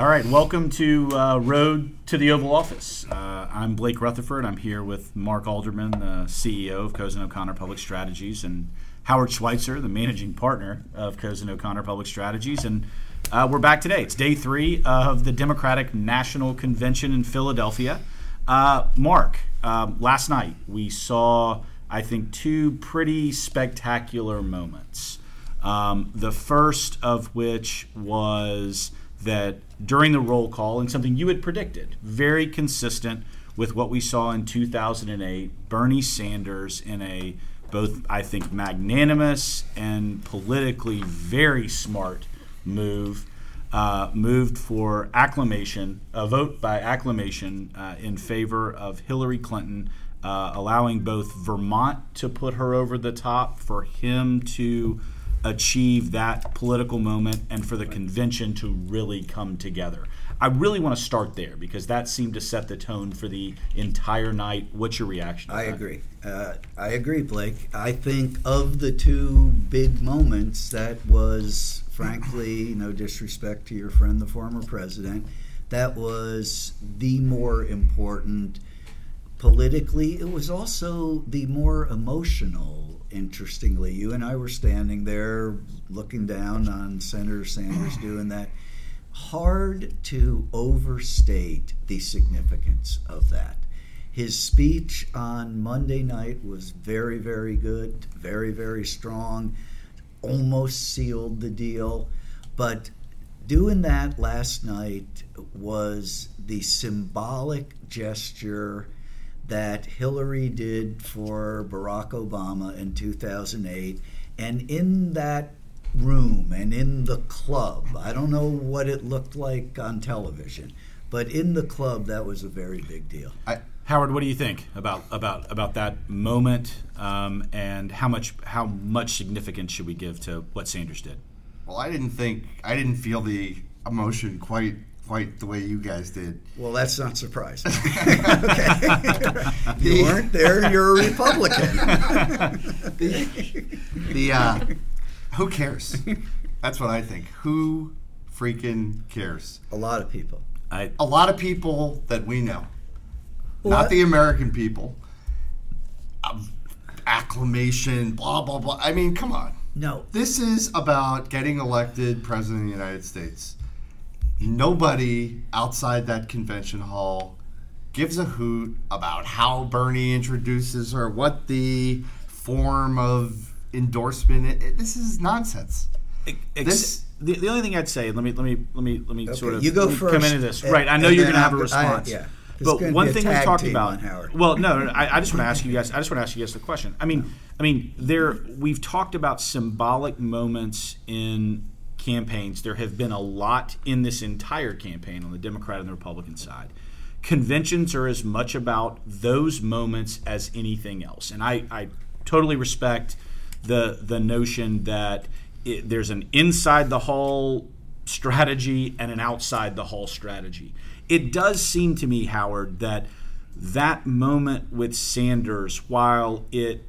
All right, welcome to uh, Road to the Oval Office. Uh, I'm Blake Rutherford. I'm here with Mark Alderman, the CEO of Cozen O'Connor Public Strategies, and Howard Schweitzer, the managing partner of Cozen O'Connor Public Strategies. And uh, we're back today. It's day three of the Democratic National Convention in Philadelphia. Uh, Mark, um, last night we saw, I think, two pretty spectacular moments. Um, the first of which was that during the roll call, and something you had predicted, very consistent with what we saw in 2008, Bernie Sanders in a both, I think, magnanimous and politically very smart move. Uh, moved for acclamation, a vote by acclamation uh, in favor of Hillary Clinton, uh, allowing both Vermont to put her over the top, for him to achieve that political moment and for the convention to really come together. I really want to start there because that seemed to set the tone for the entire night. What's your reaction? I that? agree. Uh, I agree, Blake. I think of the two big moments, that was, frankly, no disrespect to your friend, the former president, that was the more important politically. It was also the more emotional interestingly. You and I were standing there looking down on Senator Sanders doing that. Hard to overstate the significance of that. His speech on Monday night was very, very good, very, very strong, almost sealed the deal. But doing that last night was the symbolic gesture that Hillary did for Barack Obama in 2008. And in that room and in the club, I don't know what it looked like on television, but in the club, that was a very big deal. I, Howard, what do you think about about about that moment, um, and how much how much significance should we give to what Sanders did? Well, I didn't think I didn't feel the emotion quite quite the way you guys did. Well, that's not surprising. okay. you weren't there. You're a Republican. the, the uh, who cares? That's what I think. Who freaking cares? A lot of people. I, a lot of people that we know, not the American people. Um, acclamation, blah blah blah. I mean, come on. No. This is about getting elected president of the United States nobody outside that convention hall gives a hoot about how Bernie introduces her, what the form of endorsement. It, it, this is nonsense. Ex- this, the, the only thing I'd say, let me let me let me let me okay, sort of you go first, come into this. And, right, I know you're going to have a response. I, yeah. But one thing we talked about. Well, no, no, I, I just want to ask you guys. I just want to ask you guys the question. I mean, I mean, there we've talked about symbolic moments in campaigns, there have been a lot in this entire campaign on the Democrat and the Republican side. Conventions are as much about those moments as anything else. And I, I totally respect the, the notion that it, there's an inside the hall strategy and an outside the hall strategy. It does seem to me, Howard, that that moment with Sanders, while it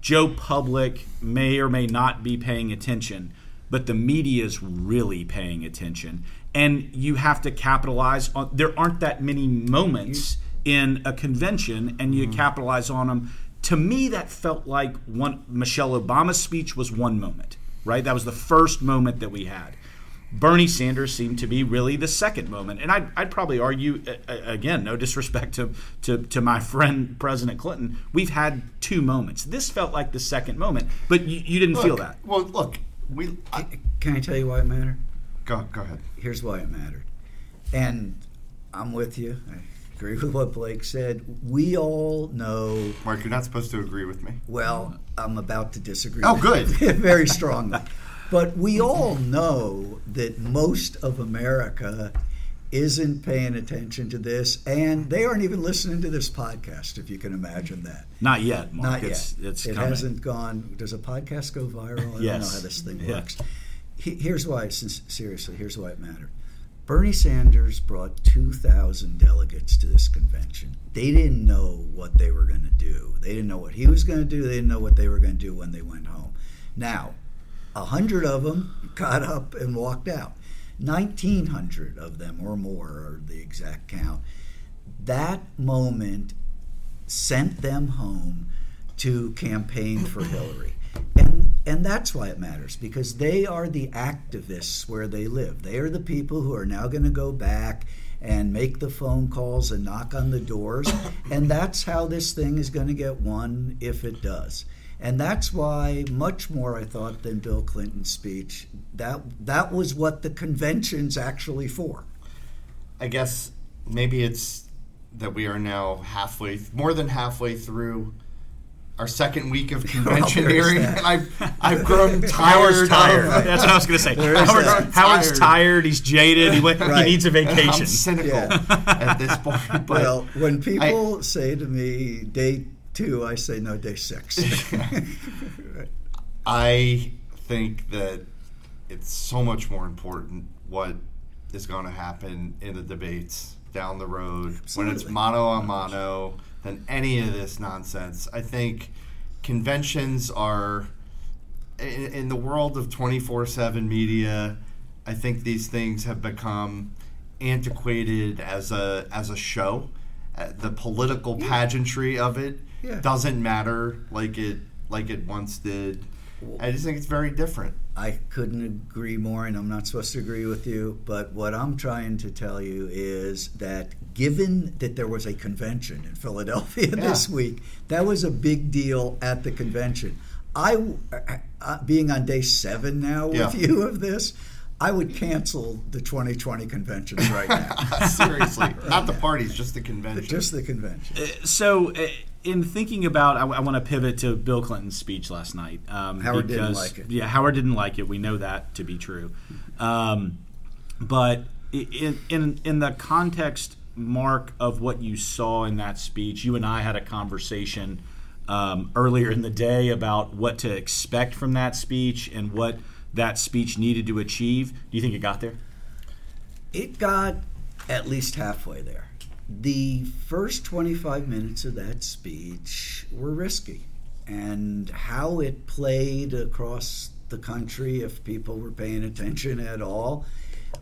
Joe Public may or may not be paying attention, but the media is really paying attention. And you have to capitalize on, there aren't that many moments in a convention, and you mm-hmm. capitalize on them. To me, that felt like one, Michelle Obama's speech was one moment, right? That was the first moment that we had. Bernie Sanders seemed to be really the second moment. And I'd, I'd probably argue, again, no disrespect to, to, to, my friend President Clinton, we've had two moments. This felt like the second moment, but you, you didn't look, feel that. Well, look, we. I, Can I tell you why it mattered? Go go ahead. Here's why it mattered, and I'm with you. I agree with what Blake said. We all know. Mark, you're not supposed to agree with me. Well, I'm about to disagree. Oh, good. very strongly. But we all know that most of America isn't paying attention to this, and they aren't even listening to this podcast. If you can imagine that. Not yet. Mark. Not it's, yet. It's it coming. hasn't gone. Does a podcast go viral? I yes. don't know how this thing works. Here's why. Seriously, here's why it mattered. Bernie Sanders brought 2,000 delegates to this convention. They didn't know what they were going to do. They didn't know what he was going to do. They didn't know what they were going to do when they went home. Now, a hundred of them got up and walked out. 1,900 of them or more are the exact count. That moment sent them home to campaign for Hillary. And, and that's why it matters because they are the activists where they live. They are the people who are now going to go back and make the phone calls and knock on the doors. and that's how this thing is going to get won if it does. And that's why, much more, I thought, than Bill Clinton's speech, that, that was what the convention's actually for. I guess maybe it's that we are now halfway, more than halfway through our second week of convention hearing, and I've I've grown tired. tired. Of, That's what I was going to say. Howard's, Howard's tired. tired. He's jaded. He, went, right. he needs a vacation. I'm cynical yeah. at this point. well, when people I, say to me day two, I say no, day six. I think that it's so much more important what is going to happen in the debates down the road Absolutely. when it's mano a mano than any of this nonsense. I think conventions are in, in the world of 24/7 media, I think these things have become antiquated as a as a show. Uh, the political pageantry of it yeah. doesn't matter like it like it once did. I just think it's very different. I couldn't agree more, and I'm not supposed to agree with you. But what I'm trying to tell you is that given that there was a convention in Philadelphia yeah. this week, that was a big deal at the convention. I, uh, uh being on day seven now with yeah. you of this, I would cancel the 2020 conventions right now. Seriously, right not the parties, just the convention. Just the convention. Uh, so, uh, in thinking about, I, I want to pivot to Bill Clinton's speech last night. Um, Howard because, didn't like it. Yeah, Howard didn't like it. We know that to be true. Um, but in, in in the context, Mark, of what you saw in that speech, you and I had a conversation um, earlier in the day about what to expect from that speech and what that speech needed to achieve. Do you think it got there? It got at least halfway there. The first 25 minutes of that speech were risky, and how it played across the country, if people were paying attention at all,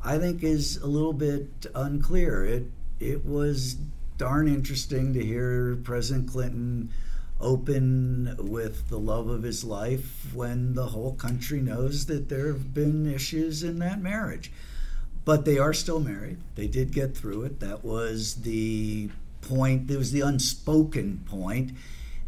I think is a little bit unclear. It it was darn interesting to hear President Clinton open with the love of his life when the whole country knows that there have been issues in that marriage. But they are still married. They did get through it. That was the point. It was the unspoken point,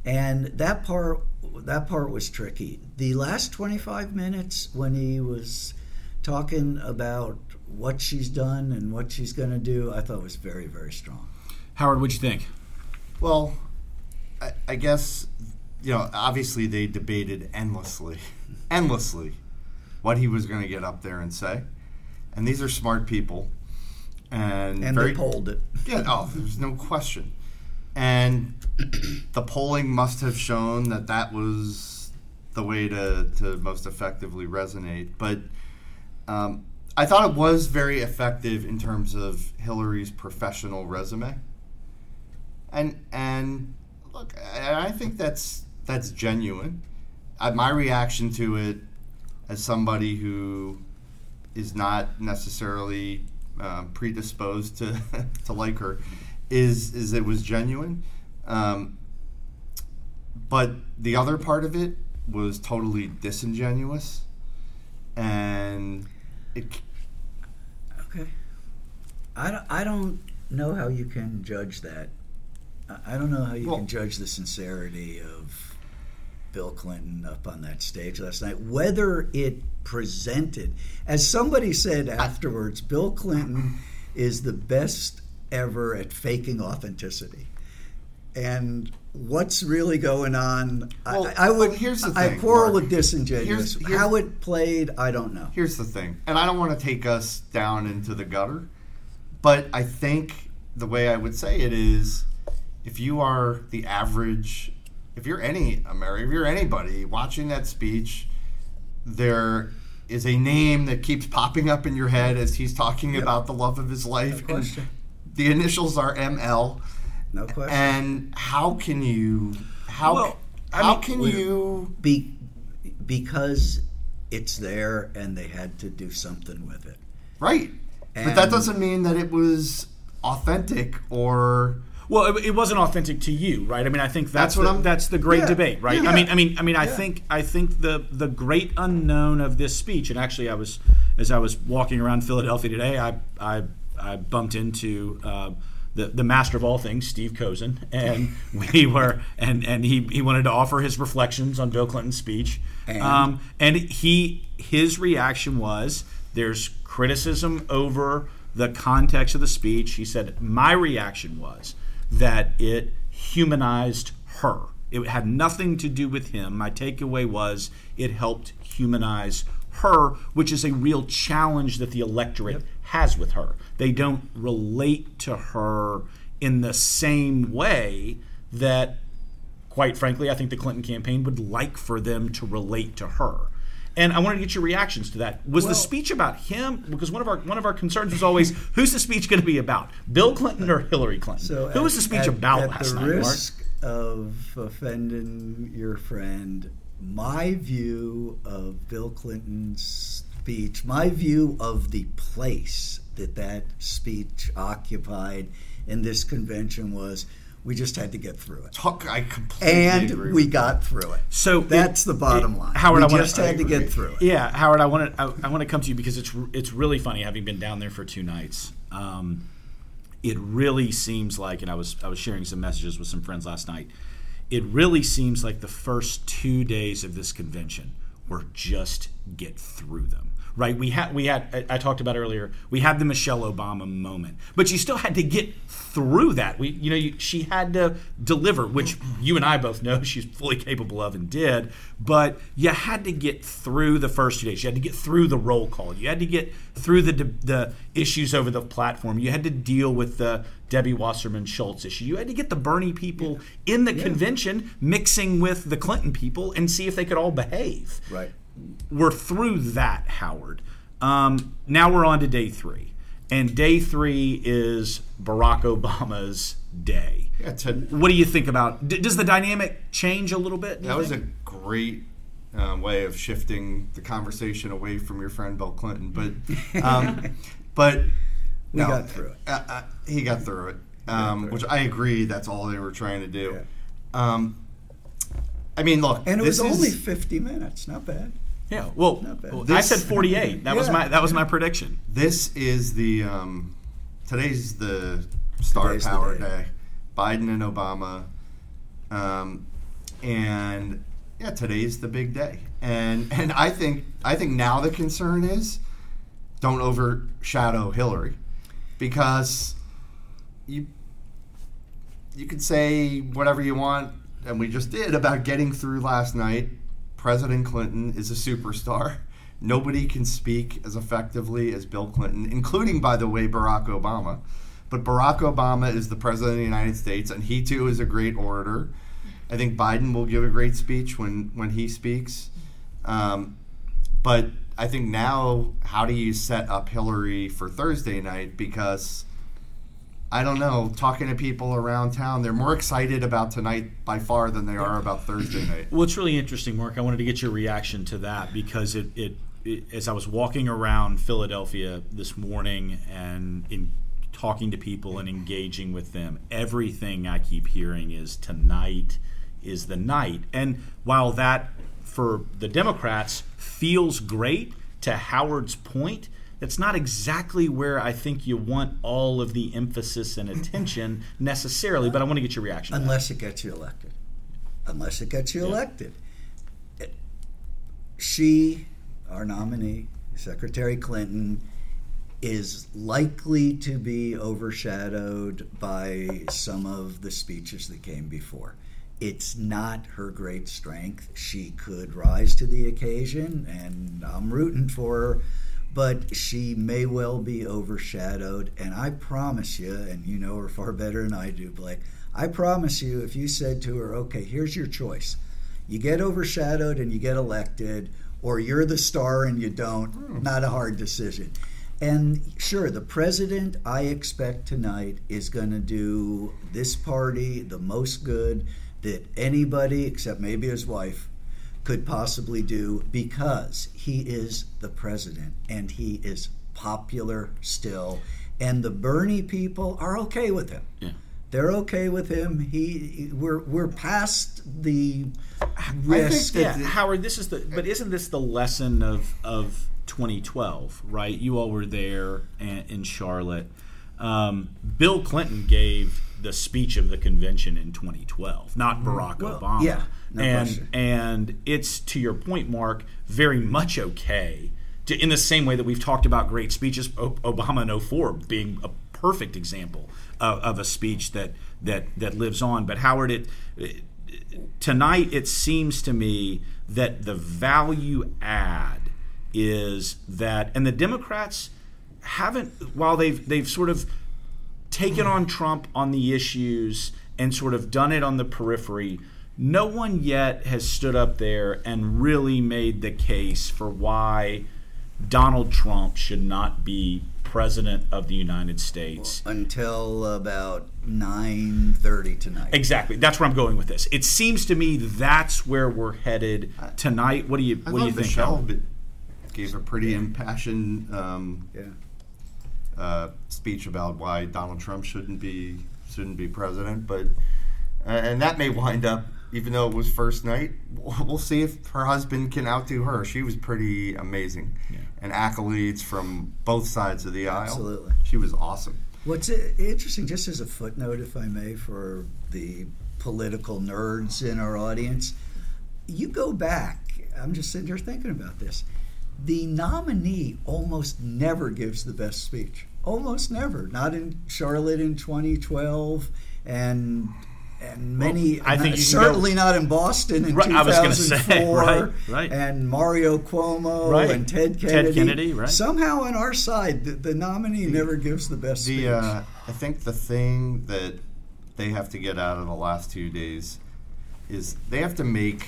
and that part that part was tricky. The last 25 minutes when he was talking about what she's done and what she's going to do, I thought was very very strong. Howard, what'd you think? Well, I, I guess you know obviously they debated endlessly, endlessly, what he was going to get up there and say and these are smart people, and and very, they polled it. Yeah, oh, there's no question. And the polling must have shown that that was the way to, to most effectively resonate. But um, I thought it was very effective in terms of Hillary's professional resume. And and look, I think that's that's genuine. Uh, my reaction to it, as somebody who is not necessarily um, predisposed to to like her is is it was genuine um, but the other part of it was totally disingenuous and it okay I don't, I don't know how you can judge that I don't know how you well, can judge the sincerity of Bill Clinton up on that stage last night. Whether it presented, as somebody said afterwards, Bill Clinton is the best ever at faking authenticity. And what's really going on? Well, I, I, would. Well, here's the thing. I quarrel Mark. with disingenuous. Here's, here's, How it played, I don't know. Here's the thing, and I don't want to take us down into the gutter, but I think the way I would say it is, if you are the average if you're any American, if you're anybody watching that speech, there is a name that keeps popping up in your head as he's talking yep. about the love of his life. No the initials are ML. No question. And how can you how well, how mean, can you be because it's there and they had to do something with it. Right. And but that doesn't mean that it was authentic or well, it, it, wasn't authentic to you, right? I mean, I think that's, that's what the, I'm, that's the great yeah, debate, right? Yeah. I mean, I mean, I mean, I yeah. think I think the the great unknown of this speech, and actually, I was as I was walking around Philadelphia today, I I, I bumped into. Uh, the, the master of all things, Steve Cozen, and we were, and and he, he wanted to offer his reflections on Bill Clinton's speech, and, um, and he his reaction was there's criticism over the context of the speech. He said my reaction was that it humanized her. It had nothing to do with him. My takeaway was it helped humanize her, which is a real challenge that the electorate yep. has with her. They don't relate to her in the same way that, quite frankly, I think the Clinton campaign would like for them to relate to her. And I wanted to get your reactions to that. Was well, the speech about him? Because one of our one of our concerns was always who's the speech going to be about? Bill Clinton or Hillary Clinton? So Who at, was the speech at, about at last the night? risk Mark? of offending your friend, my view of Bill Clinton's speech, my view of the place that that speech occupied in this convention was we just had to get through it. Talk, I completely and we got through it. So that's the bottom line. Howard, we I just had to get through it. Yeah, Howard, I want to I, I want to come to you because it's it's really funny having been down there for two nights. Um, it really seems like, and I was I was sharing some messages with some friends last night. It really seems like the first two days of this convention were just get through them right? We had we had I, talked about earlier. We had the Michelle Obama moment, but you still had to get through that. We you know you, she had to deliver, which you and I both know she's fully capable of and did. But you had to get through the first two days. You had to get through the roll call. You had to get through the the issues over the platform. You had to deal with the Debbie Wasserman Schultz issue. You had to get the Bernie people in the yeah. convention mixing with the Clinton people and see if they could all behave. Right we're through that, Howard. Um, now we're on to day three. And day three is Barack Obama's day. Yeah, to, what do you think about? D- does the dynamic change a little bit? That was a great uh, way of shifting the conversation away from your friend Bill Clinton. But, um, but we no, got through it. Uh, uh, he got through it, um, through which it. I agree. That's all they were trying to do. Yeah. Um, I mean, look, and it was only fifty minutes. Not bad. Yeah. Well, this, I said 48. That yeah. was my that was my prediction. This is the um, today's the star today's power day. day. Biden and Obama, um, and yeah, today's the big day. And and I think I think now the concern is don't overshadow Hillary because you you could say whatever you want, and we just did about getting through last night President Clinton is a superstar. Nobody can speak as effectively as Bill Clinton, including, by the way, Barack Obama. But Barack Obama is the president of the United States, and he too is a great orator. I think Biden will give a great speech when, when he speaks. Um, but I think now, how do you set up Hillary for Thursday night? Because I don't know, talking to people around town, they're more excited about tonight by far than they are about Thursday night. Well, it's really interesting, Mark. I wanted to get your reaction to that because it, it, it as I was walking around Philadelphia this morning and in talking to people and engaging with them, everything I keep hearing is tonight is the night. And while that for the Democrats feels great, to Howard's point, it's not exactly where I think you want all of the emphasis and attention necessarily, but I want to get your reaction. Unless it gets you elected. Unless it gets you yeah. elected. She, our nominee, Secretary Clinton, is likely to be overshadowed by some of the speeches that came before. It's not her great strength. She could rise to the occasion, and I'm rooting for her but she may well be overshadowed. And I promise you, and you know her far better than I do, Blake, I promise you, if you said to her, okay, here's your choice you get overshadowed and you get elected, or you're the star and you don't, hmm. not a hard decision. And sure, the president, I expect tonight, is going to do this party the most good that anybody, except maybe his wife, could possibly do because he is the president and he is popular still, and the Bernie people are okay with him. Yeah. They're okay with him. He, we're we're past the risk. That, yeah, Howard, this is the. But isn't this the lesson of of 2012? Right, you all were there in Charlotte. Um, Bill Clinton gave the speech of the convention in 2012, not mm-hmm. Barack well, Obama. Yeah, no and question. and it's to your point, Mark, very much okay. To, in the same way that we've talked about great speeches, Obama in 04 being a perfect example of, of a speech that that that lives on. But Howard, it, it tonight it seems to me that the value add is that, and the Democrats haven't, while they've they've sort of taken on Trump on the issues and sort of done it on the periphery. No one yet has stood up there and really made the case for why Donald Trump should not be president of the United States until about 9:30 tonight. Exactly. That's where I'm going with this. It seems to me that's where we're headed tonight. What do you What do you think? Michelle gave a pretty impassioned um, yeah. uh, speech about why Donald Trump shouldn't be shouldn't be president, but uh, and that may wind up even though it was first night, we'll see if her husband can outdo her. She was pretty amazing, yeah. and accolades from both sides of the aisle. Absolutely, she was awesome. What's interesting, just as a footnote, if I may, for the political nerds in our audience, you go back. I'm just sitting here thinking about this. The nominee almost never gives the best speech. Almost never. Not in Charlotte in 2012, and and many. Well, I think certainly go, not in Boston in right, 2004. Say, right, right. And Mario Cuomo right. and Ted Kennedy. Ted Kennedy, right. Somehow on our side, the, the nominee never gives the best the, speech. Uh, I think the thing that they have to get out of the last two days is they have to make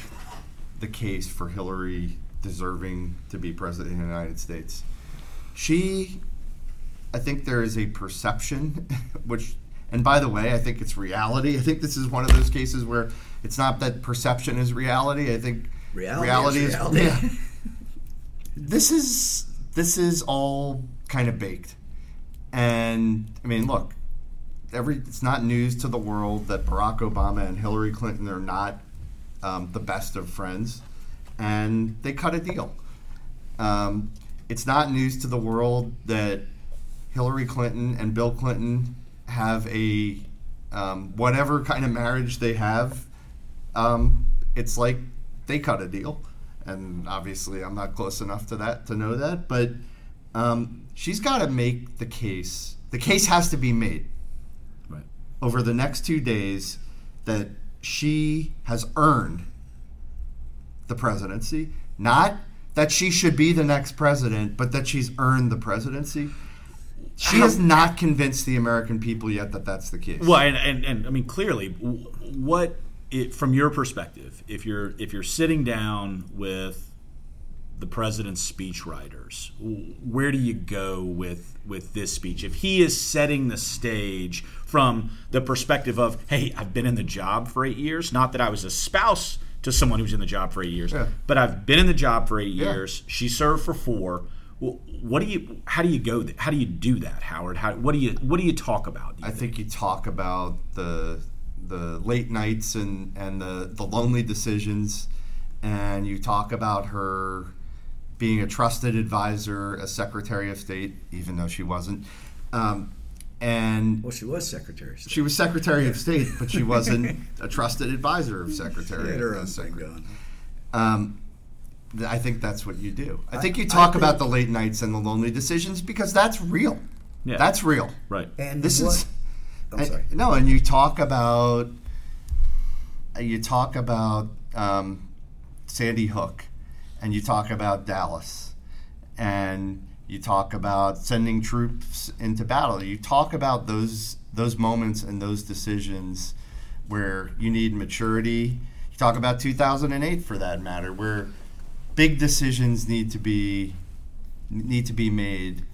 the case for Hillary deserving to be president of the United States. She, I think there is a perception, which and by the way, I think it's reality. I think this is one of those cases where it's not that perception is reality. I think reality, reality is, reality. yeah. this is this is all kind of baked. And I mean, look, every it's not news to the world that Barack Obama and Hillary Clinton are not um, the best of friends, and they cut a deal. Um, it's not news to the world that Hillary Clinton and Bill Clinton have a um, whatever kind of marriage they have, um, it's like they cut a deal. And obviously, I'm not close enough to that to know that. But um, she's got to make the case. The case has to be made right. over the next two days that she has earned the presidency. Not that she should be the next president, but that she's earned the presidency. She has not convinced the American people yet that that's the case. Well, and, and, and I mean clearly, what it, from your perspective, if you're if you're sitting down with the president's speechwriters, where do you go with with this speech? If he is setting the stage from the perspective of, hey, I've been in the job for eight years, not that I was a spouse to someone who's in the job for eight years, yeah. but I've been in the job for eight yeah. years. She served for four what do you? How do you go? How do you do that, Howard? How, what do you? What do you talk about? You I think? think you talk about the the late nights and and the the lonely decisions, and you talk about her being a trusted advisor, a Secretary of State, even though she wasn't. Um, and well, she was Secretary. Of State. She was Secretary of State, but she wasn't a trusted advisor of Secretary. She had her own thing going. Um, I think that's what you do. I think you talk about the late nights and the lonely decisions because that's real. Yeah. That's real. Right. And this what, is I'm sorry. no, and you talk about you talk about um, Sandy Hook, and you talk about Dallas, and you talk about sending troops into battle. You talk about those those moments and those decisions where you need maturity. You talk about 2008 for that matter, where big decisions need to be need to be made,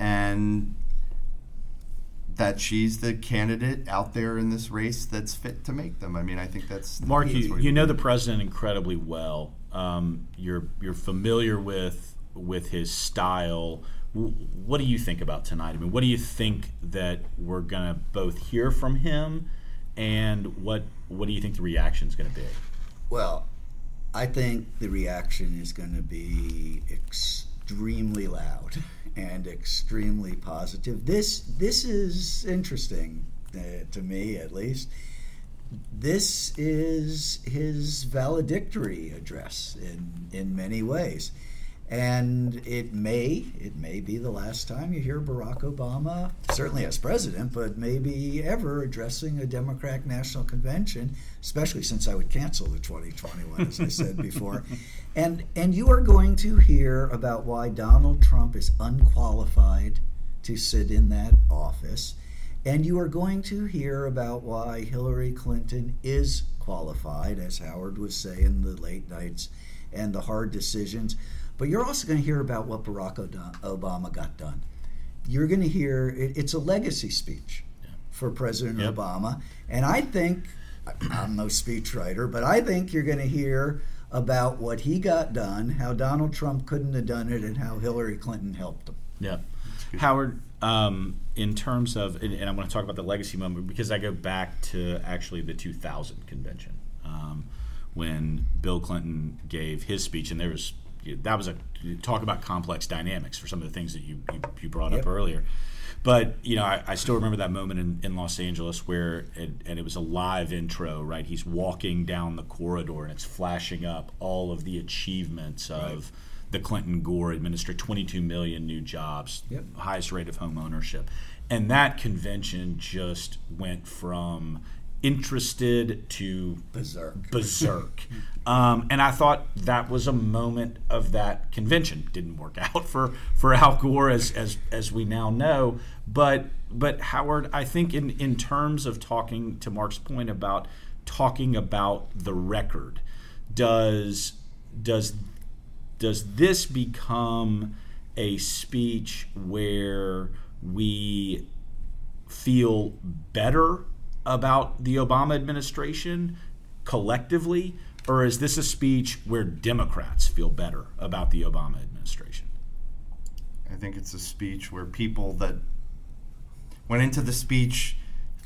and that she's the candidate out there in this race that's fit to make them. I mean, I think that's Mark. You, you know the president incredibly well. Um, you're you're familiar with with his style, what do you think about tonight? I mean, what do you think that we're going to both hear from him, and what what do you think the reaction is going to be? Well, I think the reaction is going to be extremely loud and extremely positive. This this is interesting uh, to me, at least. This is his valedictory address in in many ways and it may it may be the last time you hear Barack Obama, certainly as president, but maybe ever addressing a Democratic National Convention, especially since I would cancel the 2021, as I said before. And and you are going to hear about why Donald Trump is unqualified to sit in that office. And you are going to hear about why Hillary Clinton is qualified, as Howard was saying, the late nights and the hard decisions. But you're also going to hear about what Barack Obama got done. You're going to hear it's a legacy speech yeah. for President yep. Obama. And I think, I'm no speechwriter, but I think you're going to hear about what he got done, how Donald Trump couldn't have done it, and how Hillary Clinton helped him. Yeah. Howard, um, in terms of, and, and, I want to talk about the legacy moment because I go back to actually the 2000 convention um, when Bill Clinton gave his speech, and there was that was a talk about complex dynamics for some of the things that you you, you brought yep. up earlier. But you know, I, I, still remember that moment in, in Los Angeles where, it, and it was a live intro, right? He's walking down the corridor and it's flashing up all of the achievements of right. the Clinton Gore administration: 22 million new jobs, yep. highest rate of home ownership, and that convention just went from interested to berserk. Berserk. um, and I thought that was a moment of that convention. Didn't work out for, for Al Gore as, as as we now know. But but Howard, I think in, in terms of talking to Mark's point about talking about the record, does does does this become a speech where we feel better about the Obama administration collectively, or is this a speech where Democrats feel better about the Obama administration? I think it's a speech where people that went into the speech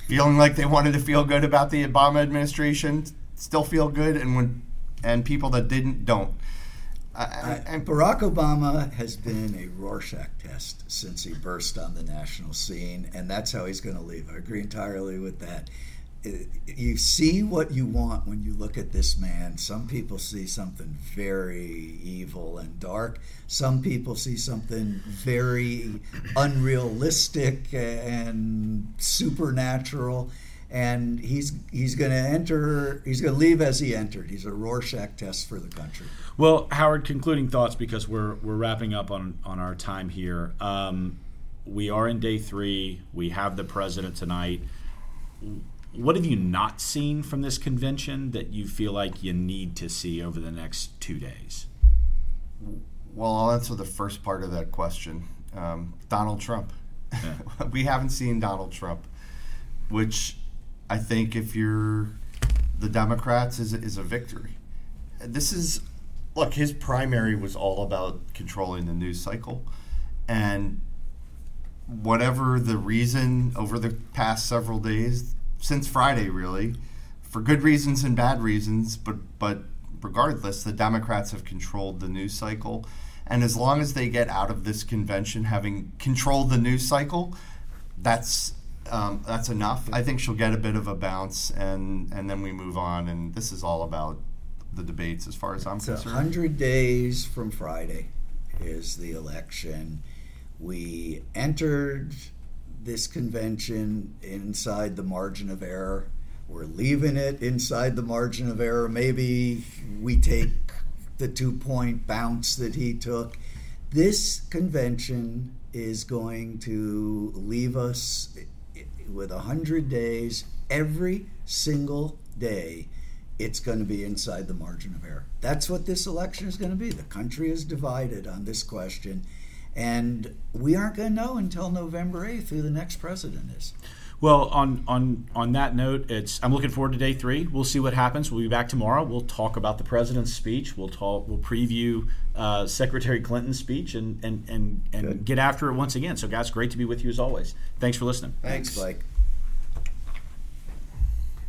feeling like they wanted to feel good about the Obama administration still feel good, and when and people that didn't don't. I, I, Barack Obama has been a Rorschach test since he burst on the national scene, and that's how he's going to leave. I agree entirely with that. You see what you want when you look at this man. Some people see something very evil and dark. Some people see something very unrealistic and supernatural and he's he's going to enter. He's going to leave as he entered. He's a Rorschach test for the country. Well, Howard, concluding thoughts because we're we're wrapping up on on our time here. Um, we are in day three. We have the president tonight. What have you not seen from this convention that you feel like you need to see over the next two days? Well, I'll answer the first part of that question. Um, Donald Trump. Yeah. we haven't seen Donald Trump, which I think if you're the Democrats is is a victory. This is look, his primary was all about controlling the news cycle and whatever the reason over the past several days since Friday really for good reasons and bad reasons but but regardless the Democrats have controlled the news cycle and as long as they get out of this convention having controlled the news cycle that's um, that's enough. I think she'll get a bit of a bounce, and and then we move on. And this is all about the debates, as far as I'm so concerned. Hundred days from Friday is the election. We entered this convention inside the margin of error. We're leaving it inside the margin of error. Maybe we take the two point bounce that he took. This convention is going to leave us with 100 days, every single day, it's going to be inside the margin of error. That's what this election is going to be. The country is divided on this question. And we aren't going to know until November 8th who the next president is. Well, on on on that note, it's I'm looking forward to day three. We'll see what happens. We'll be back tomorrow. We'll talk about the president's speech. We'll talk. We'll preview uh, Secretary Clinton's speech and and and and get after it once again. So, guys, great to be with you as always. Thanks for listening. Thanks, Thanks Blake.